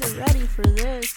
wasn't ready for this.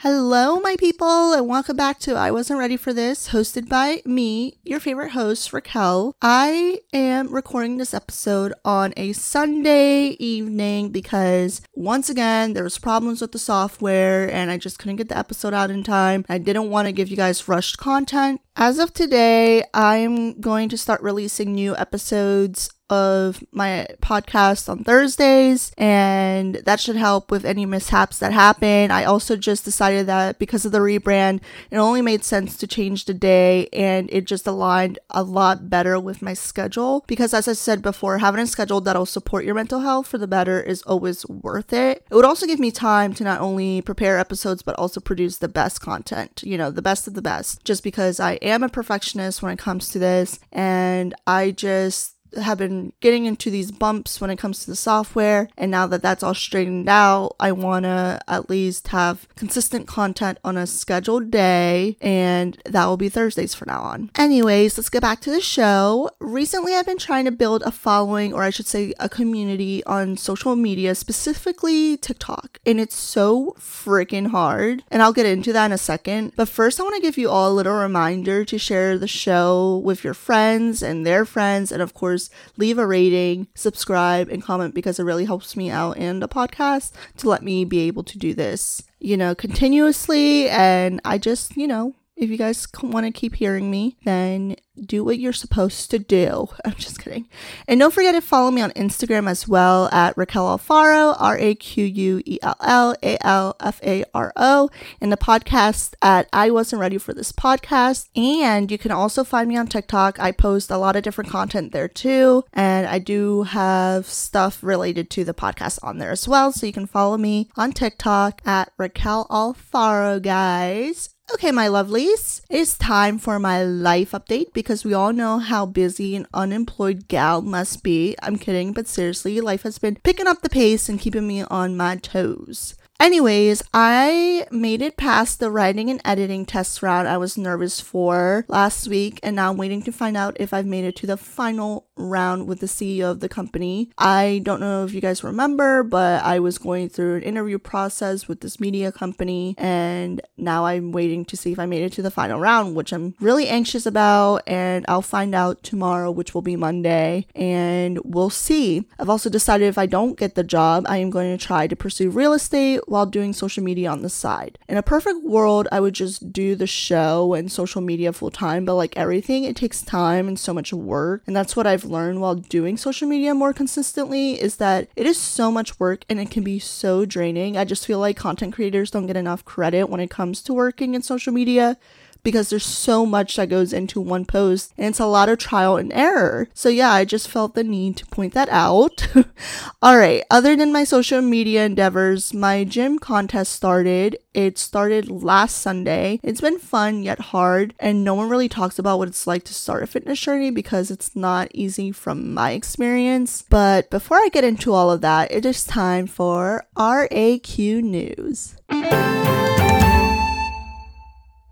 Hello, my people, and welcome back to I Wasn't Ready for This, hosted by me, your favorite host, Raquel. I am recording this episode on a Sunday evening because, once again, there was problems with the software and I just couldn't get the episode out in time. I didn't want to give you guys rushed content. As of today, I'm going to start releasing new episodes of my podcast on Thursdays, and that should help with any mishaps that happen. I also just decided that because of the rebrand, it only made sense to change the day, and it just aligned a lot better with my schedule. Because, as I said before, having a schedule that'll support your mental health for the better is always worth it. It would also give me time to not only prepare episodes, but also produce the best content, you know, the best of the best, just because I am a perfectionist when it comes to this, and I just have been getting into these bumps when it comes to the software. And now that that's all straightened out, I want to at least have consistent content on a scheduled day. And that will be Thursdays from now on. Anyways, let's get back to the show. Recently, I've been trying to build a following, or I should say, a community on social media, specifically TikTok. And it's so freaking hard. And I'll get into that in a second. But first, I want to give you all a little reminder to share the show with your friends and their friends. And of course, leave a rating, subscribe, and comment because it really helps me out in the podcast to let me be able to do this, you know, continuously. And I just, you know, if you guys want to keep hearing me, then do what you're supposed to do. I'm just kidding. And don't forget to follow me on Instagram as well at Raquel Alfaro, R A Q U E L L A L F A R O, and the podcast at I Wasn't Ready for This Podcast. And you can also find me on TikTok. I post a lot of different content there too. And I do have stuff related to the podcast on there as well. So you can follow me on TikTok at Raquel Alfaro, guys. Okay, my lovelies, it's time for my life update because we all know how busy an unemployed gal must be. I'm kidding, but seriously, life has been picking up the pace and keeping me on my toes. Anyways, I made it past the writing and editing test round I was nervous for last week, and now I'm waiting to find out if I've made it to the final round with the CEO of the company. I don't know if you guys remember, but I was going through an interview process with this media company, and now I'm waiting to see if I made it to the final round, which I'm really anxious about, and I'll find out tomorrow, which will be Monday, and we'll see. I've also decided if I don't get the job, I am going to try to pursue real estate while doing social media on the side. In a perfect world, I would just do the show and social media full time, but like everything, it takes time and so much work. And that's what I've learned while doing social media more consistently is that it is so much work and it can be so draining. I just feel like content creators don't get enough credit when it comes to working in social media because there's so much that goes into one post and it's a lot of trial and error. So, yeah, I just felt the need to point that out. All right, other than my social media endeavors, my gym contest started. It started last Sunday. It's been fun yet hard, and no one really talks about what it's like to start a fitness journey because it's not easy from my experience. But before I get into all of that, it is time for RAQ News.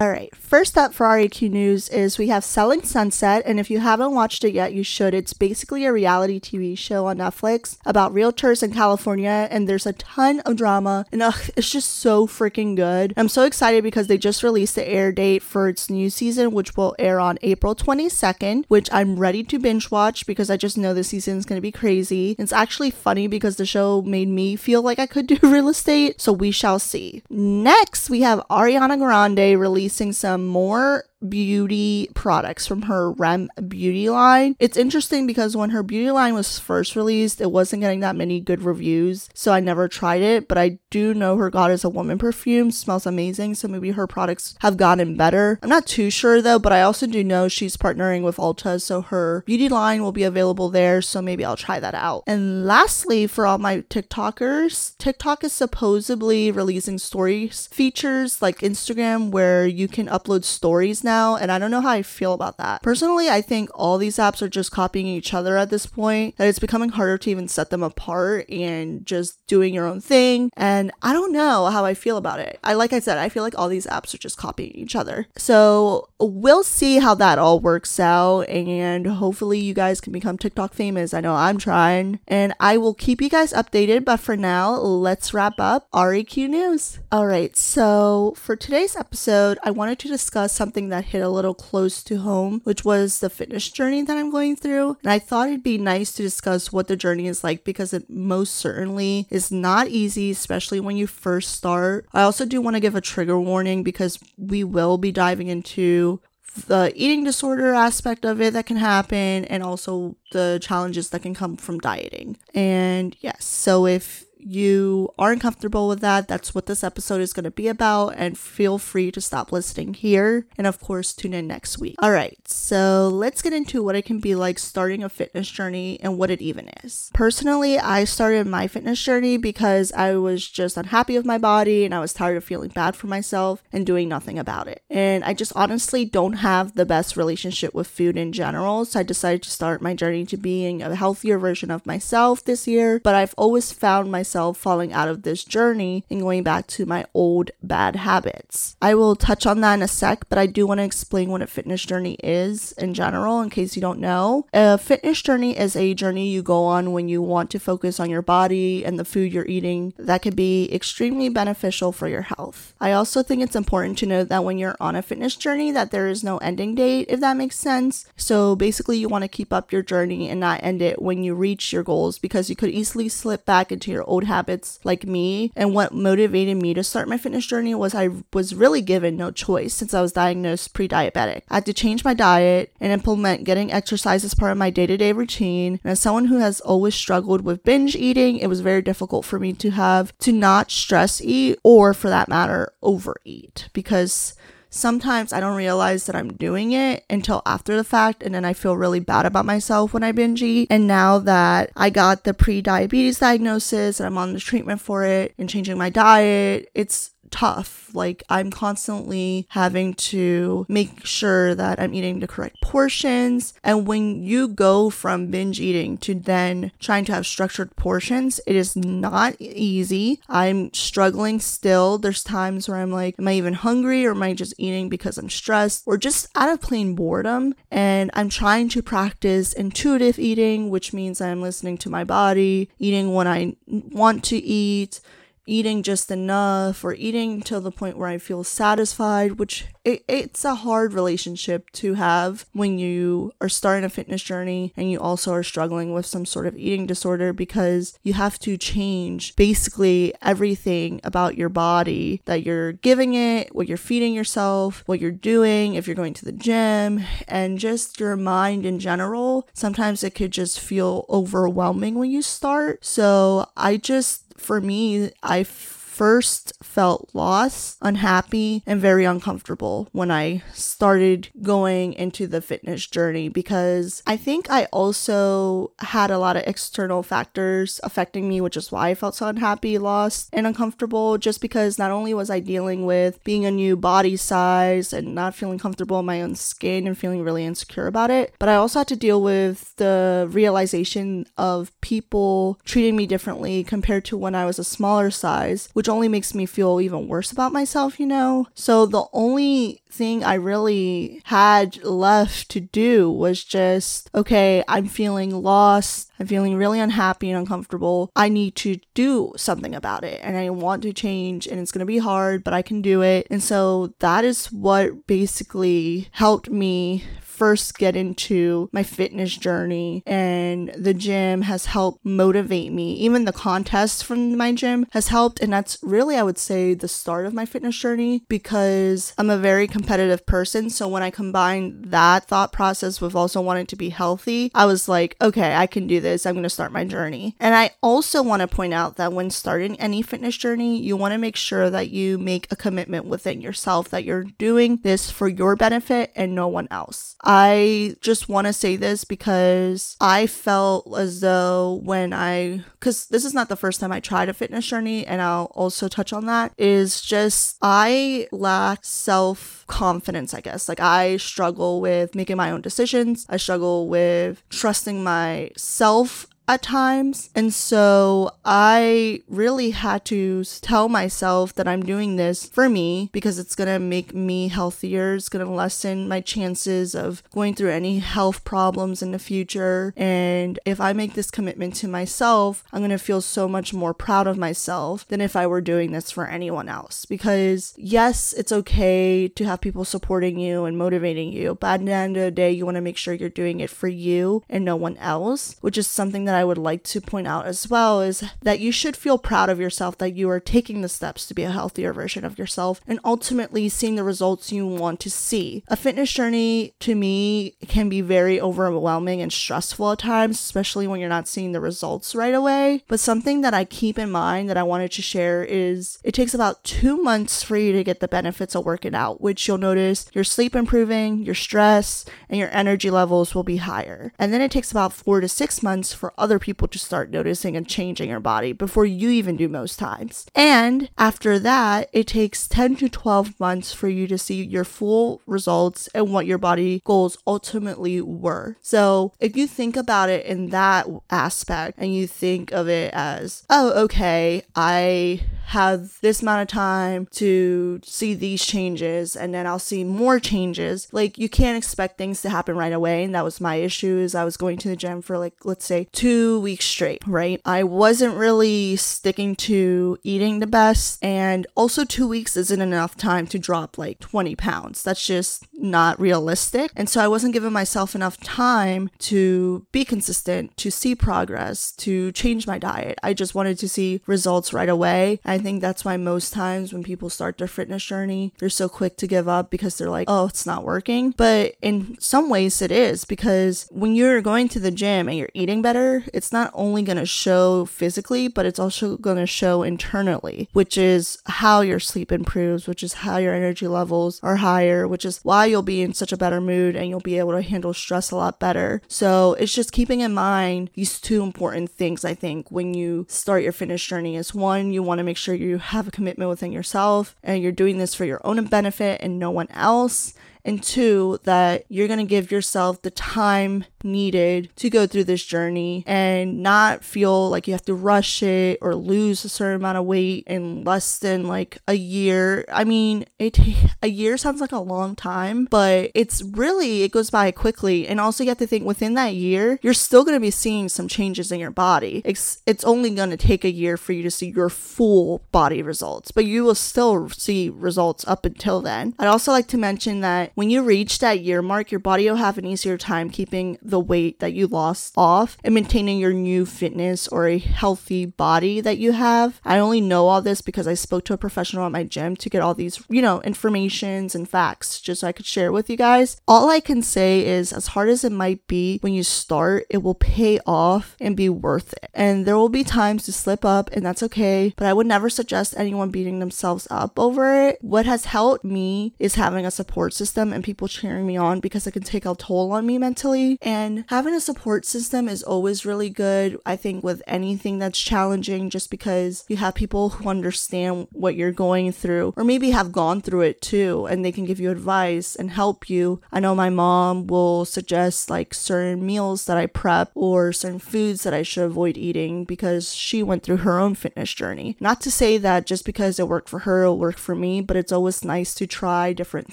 All right, first up for RAQ News is we have Selling Sunset, and if you haven't watched it yet, you should. It's basically a reality TV show on Netflix about realtors in California, and there's a ton of drama, and ugh, it's just so freaking good. I'm so excited because they just released the air date for its new season, which will air on April 22nd, which I'm ready to binge watch because I just know the season is going to be crazy. It's actually funny because the show made me feel like I could do real estate, so we shall see. Next, we have Ariana Grande releasing releasing some more beauty products from her Rem beauty line. It's interesting because when her beauty line was first released, it wasn't getting that many good reviews, so I never tried it, but I do know her God is a Woman perfume smells amazing, so maybe her products have gotten better. I'm not too sure though, but I also do know she's partnering with Ulta, so her beauty line will be available there, so maybe I'll try that out. And lastly, for all my TikTokers, TikTok is supposedly releasing stories features like Instagram where you can upload stories now now, and I don't know how I feel about that. Personally, I think all these apps are just copying each other at this point, that it's becoming harder to even set them apart and just doing your own thing. And I don't know how I feel about it. I like I said, I feel like all these apps are just copying each other. So we'll see how that all works out, and hopefully you guys can become TikTok famous. I know I'm trying, and I will keep you guys updated. But for now, let's wrap up RAQ news. All right, so for today's episode, I wanted to discuss something that hit a little close to home, which was the fitness journey that I'm going through. And I thought it'd be nice to discuss what the journey is like because it most certainly is not easy, especially when you first start. I also do want to give a trigger warning because we will be diving into the eating disorder aspect of it that can happen and also the challenges that can come from dieting. And yes, so if you aren't comfortable with that, that's what this episode is going to be about. And feel free to stop listening here. And of course, tune in next week. All right, so let's get into what it can be like starting a fitness journey and what it even is. Personally, I started my fitness journey because I was just unhappy with my body and I was tired of feeling bad for myself and doing nothing about it. And I just honestly don't have the best relationship with food in general. So I decided to start my journey to being a healthier version of myself this year. But I've always found myself myself falling out of this journey and going back to my old bad habits. I will touch on that in a sec, but I do want to explain what a fitness journey is in general in case you don't know. A fitness journey is a journey you go on when you want to focus on your body and the food you're eating that could be extremely beneficial for your health. I also think it's important to note that when you're on a fitness journey that there is no ending date if that makes sense. So basically you want to keep up your journey and not end it when you reach your goals because you could easily slip back into your old habits like me. And what motivated me to start my fitness journey was I was really given no choice since I was diagnosed pre diabetic. I had to change my diet and implement getting exercise as part of my day to day routine. And as someone who has always struggled with binge eating, it was very difficult for me to have to not stress eat or, for that matter, overeat because sometimes I don't realize that I'm doing it until after the fact, and then I feel really bad about myself when I binge eat. And now that I got the pre diabetes diagnosis and I'm on the treatment for it and changing my diet, it's tough. Like I'm constantly having to make sure that I'm eating the correct portions. And when you go from binge eating to then trying to have structured portions, it is not easy. I'm struggling still. There's times where I'm like, am I even hungry or am I just eating because I'm stressed or just out of plain boredom? And I'm trying to practice intuitive eating, which means I'm listening to my body, eating when I want to eat eating just enough or eating till the point where I feel satisfied, which it, it's a hard relationship to have when you are starting a fitness journey and you also are struggling with some sort of eating disorder because you have to change basically everything about your body that you're giving it, what you're feeding yourself, what you're doing, if you're going to the gym, and just your mind in general. Sometimes it could just feel overwhelming when you start. So I just for me, I first felt lost, unhappy, and very uncomfortable when I started going into the fitness journey because I think I also had a lot of external factors affecting me, which is why I felt so unhappy, lost, and uncomfortable. Just because not only was I dealing with being a new body size and not feeling comfortable in my own skin and feeling really insecure about it, but I also had to deal with the realization of people treating me differently compared to when I was a smaller size, which which only makes me feel even worse about myself, you know? So the only thing I really had left to do was just, okay, I'm feeling lost. I'm feeling really unhappy and uncomfortable. I need to do something about it and I want to change and it's going to be hard, but I can do it. And so that is what basically helped me first get into my fitness journey and the gym has helped motivate me. Even the contest from my gym has helped and that's really I would say the start of my fitness journey because I'm a very competitive person. So when I combine that thought process with also wanting to be healthy, I was like, okay, I can do this. I'm going to start my journey. And I also want to point out that when starting any fitness journey, you want to make sure that you make a commitment within yourself that you're doing this for your benefit and no one else. I just want to say this because I felt as though when I, because this is not the first time I tried a fitness journey, and I'll also touch on that, is just I lack self confidence, I guess. Like I struggle with making my own decisions, I struggle with trusting myself at times. And so I really had to tell myself that I'm doing this for me because it's going to make me healthier. It's going to lessen my chances of going through any health problems in the future. And if I make this commitment to myself, I'm going to feel so much more proud of myself than if I were doing this for anyone else. Because yes, it's okay to have people supporting you and motivating you, but at the end of the day, you want to make sure you're doing it for you and no one else, which is something that that I would like to point out as well is that you should feel proud of yourself that you are taking the steps to be a healthier version of yourself and ultimately seeing the results you want to see. A fitness journey to me can be very overwhelming and stressful at times, especially when you're not seeing the results right away. But something that I keep in mind that I wanted to share is it takes about two months for you to get the benefits of working out, which you'll notice your sleep improving, your stress, and your energy levels will be higher. And then it takes about four to six months for other people to start noticing and changing your body before you even do most times. And after that, it takes 10 to 12 months for you to see your full results and what your body goals ultimately were. So if you think about it in that aspect and you think of it as, oh, okay, I have this amount of time to see these changes and then I'll see more changes. Like you can't expect things to happen right away. And that was my issue is I was going to the gym for like, let's say two weeks straight, right? I wasn't really sticking to eating the best. And also two weeks isn't enough time to drop like 20 pounds. That's just not realistic. And so I wasn't giving myself enough time to be consistent, to see progress, to change my diet. I just wanted to see results right away. I think that's why most times when people start their fitness journey, they're so quick to give up because they're like, oh, it's not working. But in some ways, it is because when you're going to the gym and you're eating better, it's not only going to show physically, but it's also going to show internally, which is how your sleep improves, which is how your energy levels are higher, which is why you'll be in such a better mood and you'll be able to handle stress a lot better. So it's just keeping in mind these two important things, I think, when you start your fitness journey is one, you want to make sure you have a commitment within yourself and you're doing this for your own benefit and no one else and two, that you're going to give yourself the time needed to go through this journey and not feel like you have to rush it or lose a certain amount of weight in less than like a year. I mean, it a year sounds like a long time, but it's really it goes by quickly. And also you have to think within that year, you're still going to be seeing some changes in your body. It's it's only going to take a year for you to see your full body results, but you will still see results up until then. I'd also like to mention that when you reach that year mark, your body will have an easier time keeping the weight that you lost off and maintaining your new fitness or a healthy body that you have. I only know all this because I spoke to a professional at my gym to get all these, you know, informations and facts just so I could share with you guys. All I can say is as hard as it might be when you start, it will pay off and be worth it. And there will be times to slip up and that's okay, but I would never suggest anyone beating themselves up over it. What has helped me is having a support system system and people cheering me on because it can take a toll on me mentally. And having a support system is always really good, I think, with anything that's challenging, just because you have people who understand what you're going through or maybe have gone through it too and they can give you advice and help you. I know my mom will suggest like certain meals that I prep or certain foods that I should avoid eating because she went through her own fitness journey. Not to say that just because it worked for her, it'll work for me, but it's always nice to try different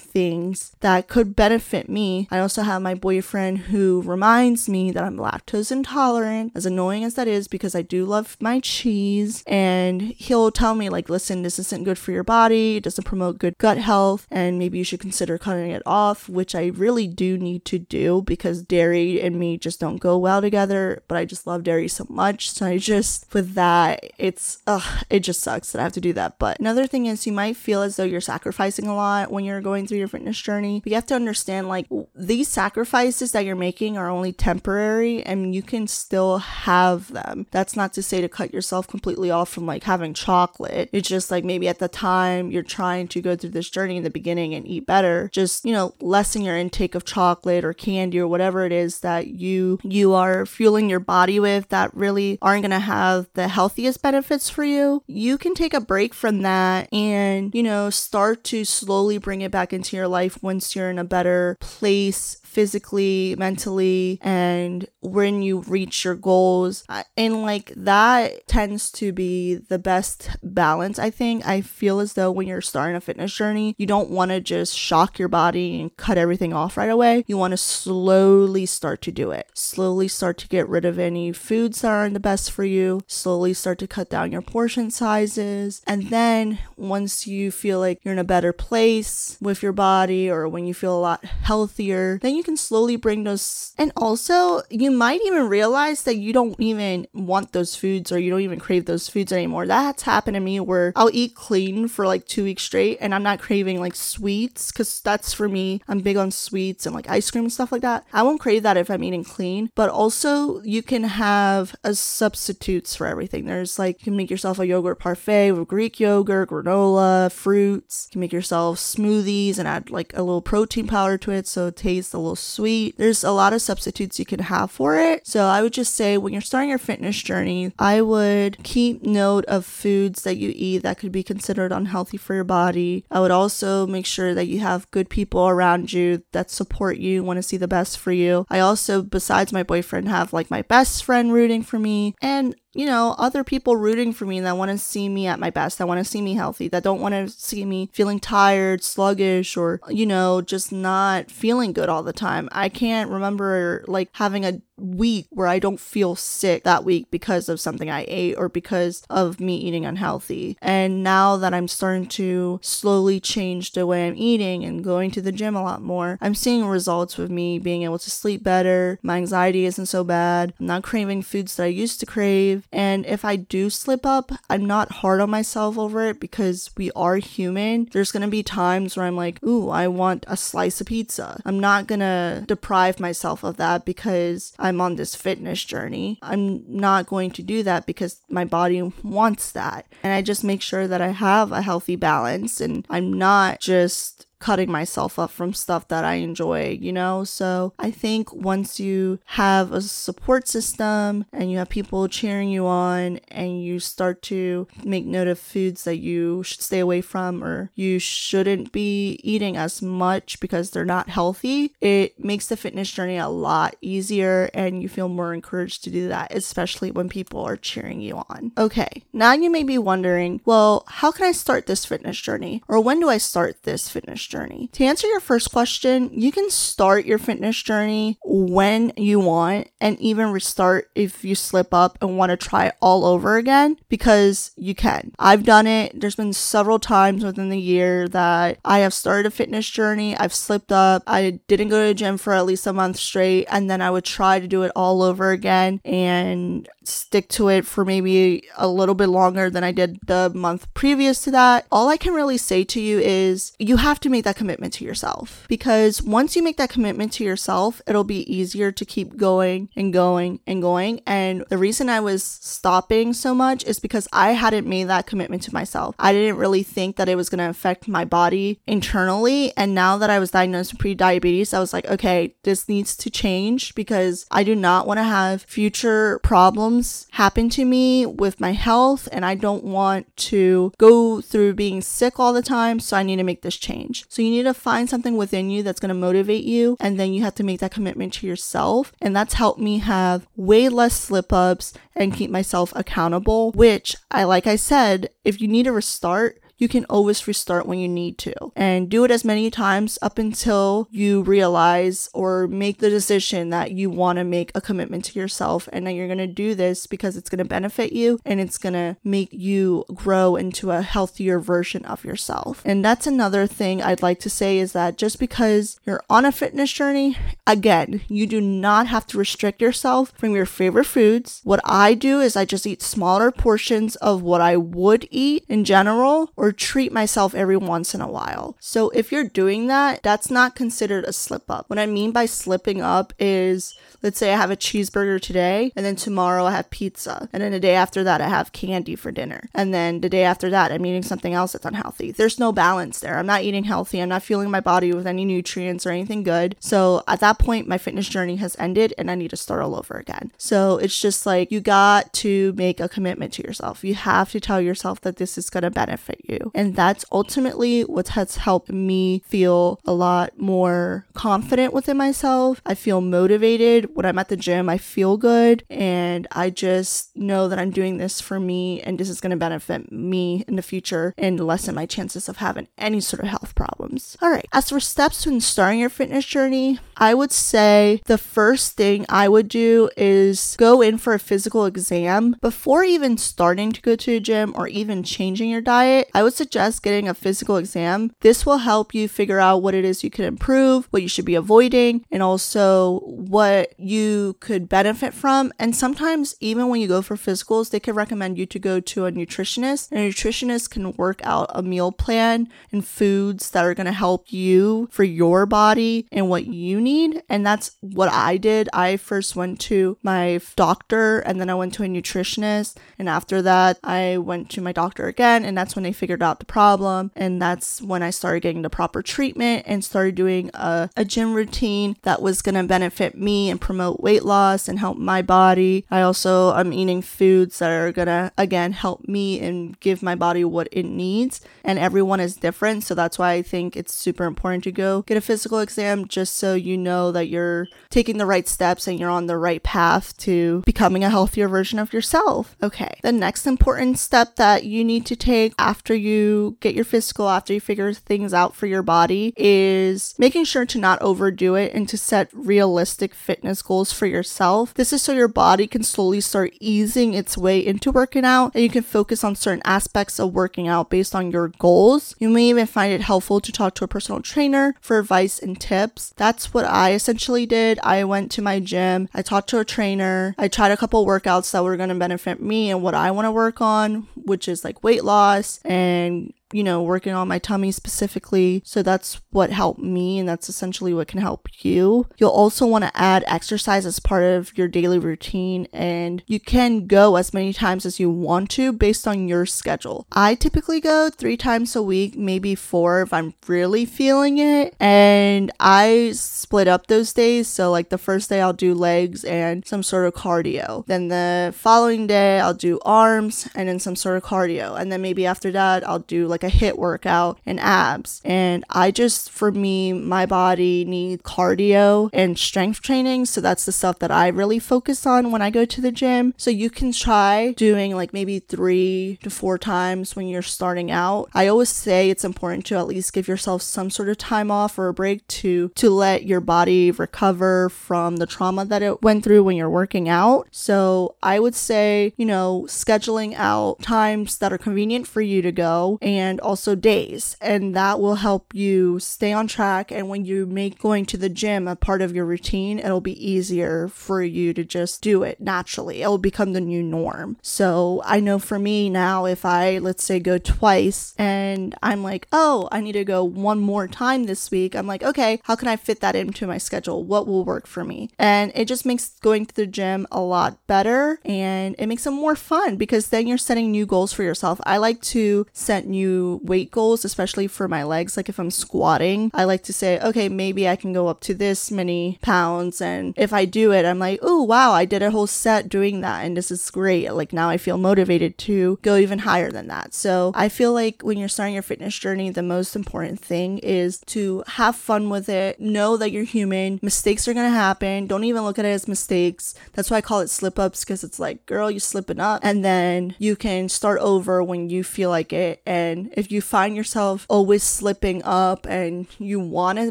things that could benefit me. I also have my boyfriend who reminds me that I'm lactose intolerant, as annoying as that is, because I do love my cheese. And he'll tell me, like, listen, this isn't good for your body, it doesn't promote good gut health, and maybe you should consider cutting it off, which I really do need to do because dairy and me just don't go well together. But I just love dairy so much. So I just, with that, it's, ugh, it just sucks that I have to do that. But another thing is, you might feel as though you're sacrificing a lot when you're going through your fitness journey But you have to understand like these sacrifices that you're making are only temporary and you can still have them. That's not to say to cut yourself completely off from like having chocolate. It's just like maybe at the time you're trying to go through this journey in the beginning and eat better, just, you know, lessen your intake of chocolate or candy or whatever it is that you you are fueling your body with that really aren't going to have the healthiest benefits for you. You can take a break from that and, you know, start to slowly bring it back into your life once you're in a better place physically, mentally, and when you reach your goals. And like that tends to be the best balance, I think. I feel as though when you're starting a fitness journey, you don't want to just shock your body and cut everything off right away. You want to slowly start to do it. Slowly start to get rid of any foods that aren't the best for you. Slowly start to cut down your portion sizes. And then once you feel like you're in a better place with your body or when you feel a lot healthier, then you can slowly bring those. And also, you might even realize that you don't even want those foods or you don't even crave those foods anymore. That's happened to me where I'll eat clean for like two weeks straight and I'm not craving like sweets because that's for me. I'm big on sweets and like ice cream and stuff like that. I won't crave that if I'm eating clean, but also you can have a substitutes for everything. There's like, you can make yourself a yogurt parfait with Greek yogurt, granola, fruits. You can make yourself smoothies and add like a little protein powder to it so it tastes a little little sweet. There's a lot of substitutes you can have for it. So I would just say when you're starting your fitness journey, I would keep note of foods that you eat that could be considered unhealthy for your body. I would also make sure that you have good people around you that support you, want to see the best for you. I also, besides my boyfriend, have like my best friend rooting for me. And you know, other people rooting for me that want to see me at my best, that want to see me healthy, that don't want to see me feeling tired, sluggish, or, you know, just not feeling good all the time. I can't remember like having a week where I don't feel sick that week because of something I ate or because of me eating unhealthy. And now that I'm starting to slowly change the way I'm eating and going to the gym a lot more, I'm seeing results with me being able to sleep better. My anxiety isn't so bad. I'm not craving foods that I used to crave. And if I do slip up, I'm not hard on myself over it because we are human. There's going to be times where I'm like, ooh, I want a slice of pizza. I'm not going to deprive myself of that because I'm on this fitness journey. I'm not going to do that because my body wants that. And I just make sure that I have a healthy balance and I'm not just cutting myself up from stuff that I enjoy, you know? So I think once you have a support system and you have people cheering you on and you start to make note of foods that you should stay away from or you shouldn't be eating as much because they're not healthy, it makes the fitness journey a lot easier and you feel more encouraged to do that, especially when people are cheering you on. Okay, now you may be wondering, well, how can I start this fitness journey? Or when do I start this fitness journey? To answer your first question, you can start your fitness journey when you want and even restart if you slip up and want to try all over again because you can. I've done it. There's been several times within the year that I have started a fitness journey. I've slipped up. I didn't go to the gym for at least a month straight and then I would try to do it all over again and stick to it for maybe a little bit longer than I did the month previous to that. All I can really say to you is you have to make that commitment to yourself because once you make that commitment to yourself, it'll be easier to keep going and going and going. And the reason I was stopping so much is because I hadn't made that commitment to myself. I didn't really think that it was going to affect my body internally. And now that I was diagnosed with pre-diabetes, I was like, okay, this needs to change because I do not want to have future problems happen to me with my health and I don't want to go through being sick all the time. So I need to make this change. So you need to find something within you that's going to motivate you. And then you have to make that commitment to yourself. And that's helped me have way less slip ups and keep myself accountable, which I, like I said, if you need to restart, you can always restart when you need to and do it as many times up until you realize or make the decision that you want to make a commitment to yourself and that you're going to do this because it's going to benefit you and it's going to make you grow into a healthier version of yourself. And that's another thing I'd like to say is that just because you're on a fitness journey, again, you do not have to restrict yourself from your favorite foods. What I do is I just eat smaller portions of what I would eat in general or or treat myself every once in a while. So if you're doing that, that's not considered a slip up. What I mean by slipping up is let's say I have a cheeseburger today and then tomorrow I have pizza and then the day after that I have candy for dinner. And then the day after that I'm eating something else that's unhealthy. There's no balance there. I'm not eating healthy. I'm not fueling my body with any nutrients or anything good. So at that point my fitness journey has ended and I need to start all over again. So it's just like you got to make a commitment to yourself. You have to tell yourself that this is going to benefit you. And that's ultimately what has helped me feel a lot more confident within myself. I feel motivated when I'm at the gym, I feel good and I just know that I'm doing this for me and this is going to benefit me in the future and lessen my chances of having any sort of health problems. All right, as for steps to starting your fitness journey, I would say the first thing I would do is go in for a physical exam before even starting to go to a gym or even changing your diet. I would suggest getting a physical exam. This will help you figure out what it is you can improve, what you should be avoiding, and also what you could benefit from. And sometimes, even when you go for physicals, they could recommend you to go to a nutritionist. A nutritionist can work out a meal plan and foods that are going to help you for your body and what you need. And that's what I did. I first went to my doctor and then I went to a nutritionist. And after that, I went to my doctor again. And that's when they figured out the problem. And that's when I started getting the proper treatment and started doing a, a gym routine that was going to benefit me and promote weight loss and help my body. I also am eating foods that are gonna again help me and give my body what it needs. And everyone is different, so that's why I think it's super important to go get a physical exam just so you know that you're taking the right steps and you're on the right path to becoming a healthier version of yourself. Okay. The next important step that you need to take after you get your physical, after you figure things out for your body is making sure to not overdo it and to set realistic fitness goals for yourself. This is so your body can slowly start easing its way into working out and you can focus on certain aspects of working out based on your goals. You may even find it helpful to talk to a personal trainer for advice and tips. That's what I essentially did. I went to my gym, I talked to a trainer, I tried a couple workouts that were going to benefit me and what I want to work on, which is like weight loss and you know, working on my tummy specifically. So that's what helped me, and that's essentially what can help you. You'll also want to add exercise as part of your daily routine, and you can go as many times as you want to based on your schedule. I typically go three times a week, maybe four if I'm really feeling it, and I split up those days. So, like the first day, I'll do legs and some sort of cardio. Then the following day, I'll do arms and then some sort of cardio. And then maybe after that, I'll do like like a HIIT workout and abs. And I just, for me, my body needs cardio and strength training. So that's the stuff that I really focus on when I go to the gym. So you can try doing like maybe three to four times when you're starting out. I always say it's important to at least give yourself some sort of time off or a break to to let your body recover from the trauma that it went through when you're working out. So I would say, you know, scheduling out times that are convenient for you to go and and also days. And that will help you stay on track. And when you make going to the gym a part of your routine, it'll be easier for you to just do it naturally. It'll become the new norm. So I know for me now, if I, let's say, go twice and I'm like, oh, I need to go one more time this week, I'm like, okay, how can I fit that into my schedule? What will work for me? And it just makes going to the gym a lot better and it makes it more fun because then you're setting new goals for yourself. I like to set new weight goals, especially for my legs. Like if I'm squatting, I like to say, okay, maybe I can go up to this many pounds. And if I do it, I'm like, oh, wow, I did a whole set doing that. And this is great. Like now I feel motivated to go even higher than that. So I feel like when you're starting your fitness journey, the most important thing is to have fun with it. Know that you're human. Mistakes are going to happen. Don't even look at it as mistakes. That's why I call it slip ups because it's like, girl, you're slipping up. And then you can start over when you feel like it. And if you find yourself always slipping up and you want to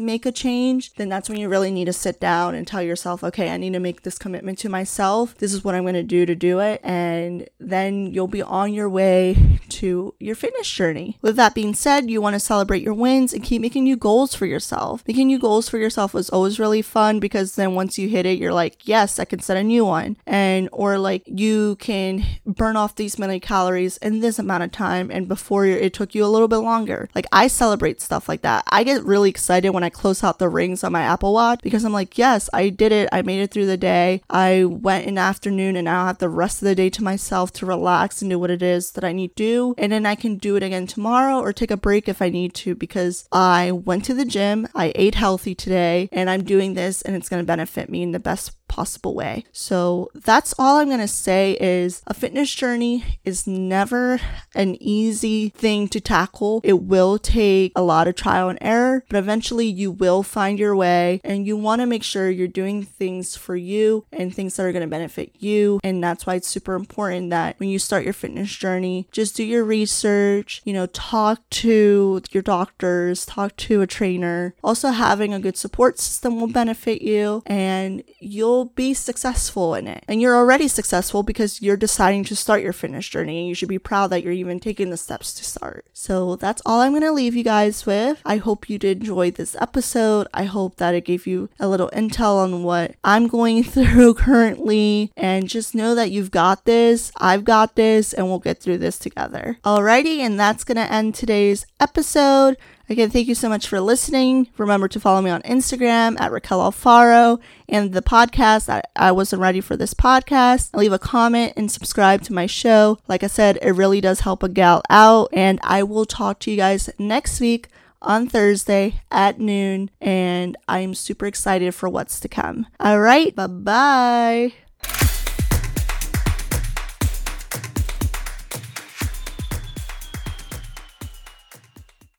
make a change, then that's when you really need to sit down and tell yourself, okay, I need to make this commitment to myself. This is what I'm going to do to do it. And then you'll be on your way to your fitness journey. With that being said, you want to celebrate your wins and keep making new goals for yourself. Making new goals for yourself was always really fun because then once you hit it, you're like, yes, I can set a new one. And, or like you can burn off these many calories in this amount of time. And before it took you a little bit longer. Like I celebrate stuff like that. I get really excited when I close out the rings on my Apple Watch because I'm like, yes, I did it. I made it through the day. I went in the afternoon and now I have the rest of the day to myself to relax and do what it is that I need to do. And then I can do it again tomorrow or take a break if I need to because I went to the gym, I ate healthy today, and I'm doing this and it's going to benefit me in the best possible way. So that's all I'm going to say is a fitness journey is never an easy thing to tackle. It will take a lot of trial and error, but eventually you will find your way and you want to make sure you're doing things for you and things that are going to benefit you. And that's why it's super important that when you start your fitness journey, just do your research, you know, talk to your doctors, talk to a trainer. Also having a good support system will benefit you and you'll be successful in it. And you're already successful because you're deciding to start your fitness journey and you should be proud that you're even taking the steps to start. So that's all I'm going to leave you guys with. I hope you did enjoy this episode. I hope that it gave you a little intel on what I'm going through currently and just know that you've got this. I've got this and we'll get through this together. Alrighty, and that's going to end today's episode. Again, thank you so much for listening. Remember to follow me on Instagram at Raquel Alfaro and the podcast. I, I wasn't ready for this podcast. Leave a comment and subscribe to my show. Like I said, it really does help a gal out. And I will talk to you guys next week on Thursday at noon. And I'm super excited for what's to come. All right, bye bye.